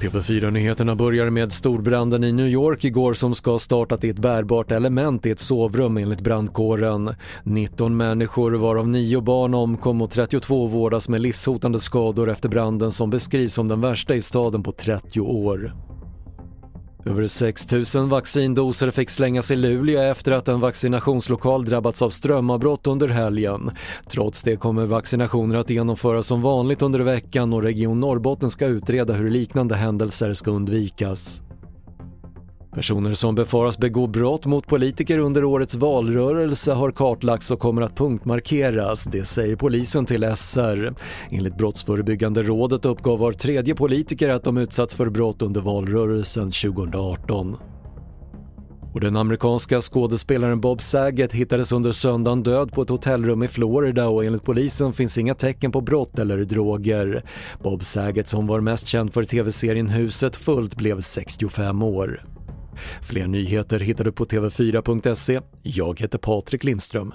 TV4-nyheterna börjar med storbranden i New York igår som ska ha startat i ett bärbart element i ett sovrum enligt brandkåren. 19 människor varav 9 barn omkom och 32 vårdas med livshotande skador efter branden som beskrivs som den värsta i staden på 30 år. Över 6 000 vaccindoser fick slängas i Luleå efter att en vaccinationslokal drabbats av strömavbrott under helgen. Trots det kommer vaccinationer att genomföras som vanligt under veckan och Region Norrbotten ska utreda hur liknande händelser ska undvikas. Personer som befaras begå brott mot politiker under årets valrörelse har kartlagts och kommer att punktmarkeras, det säger polisen till SR. Enligt Brottsförebyggande rådet uppgav var tredje politiker att de utsatts för brott under valrörelsen 2018. Och den amerikanska skådespelaren Bob Saget hittades under söndagen död på ett hotellrum i Florida och enligt polisen finns inga tecken på brott eller droger. Bob Saget som var mest känd för tv-serien Huset fullt blev 65 år. Fler nyheter hittar du på tv4.se. Jag heter Patrik Lindström.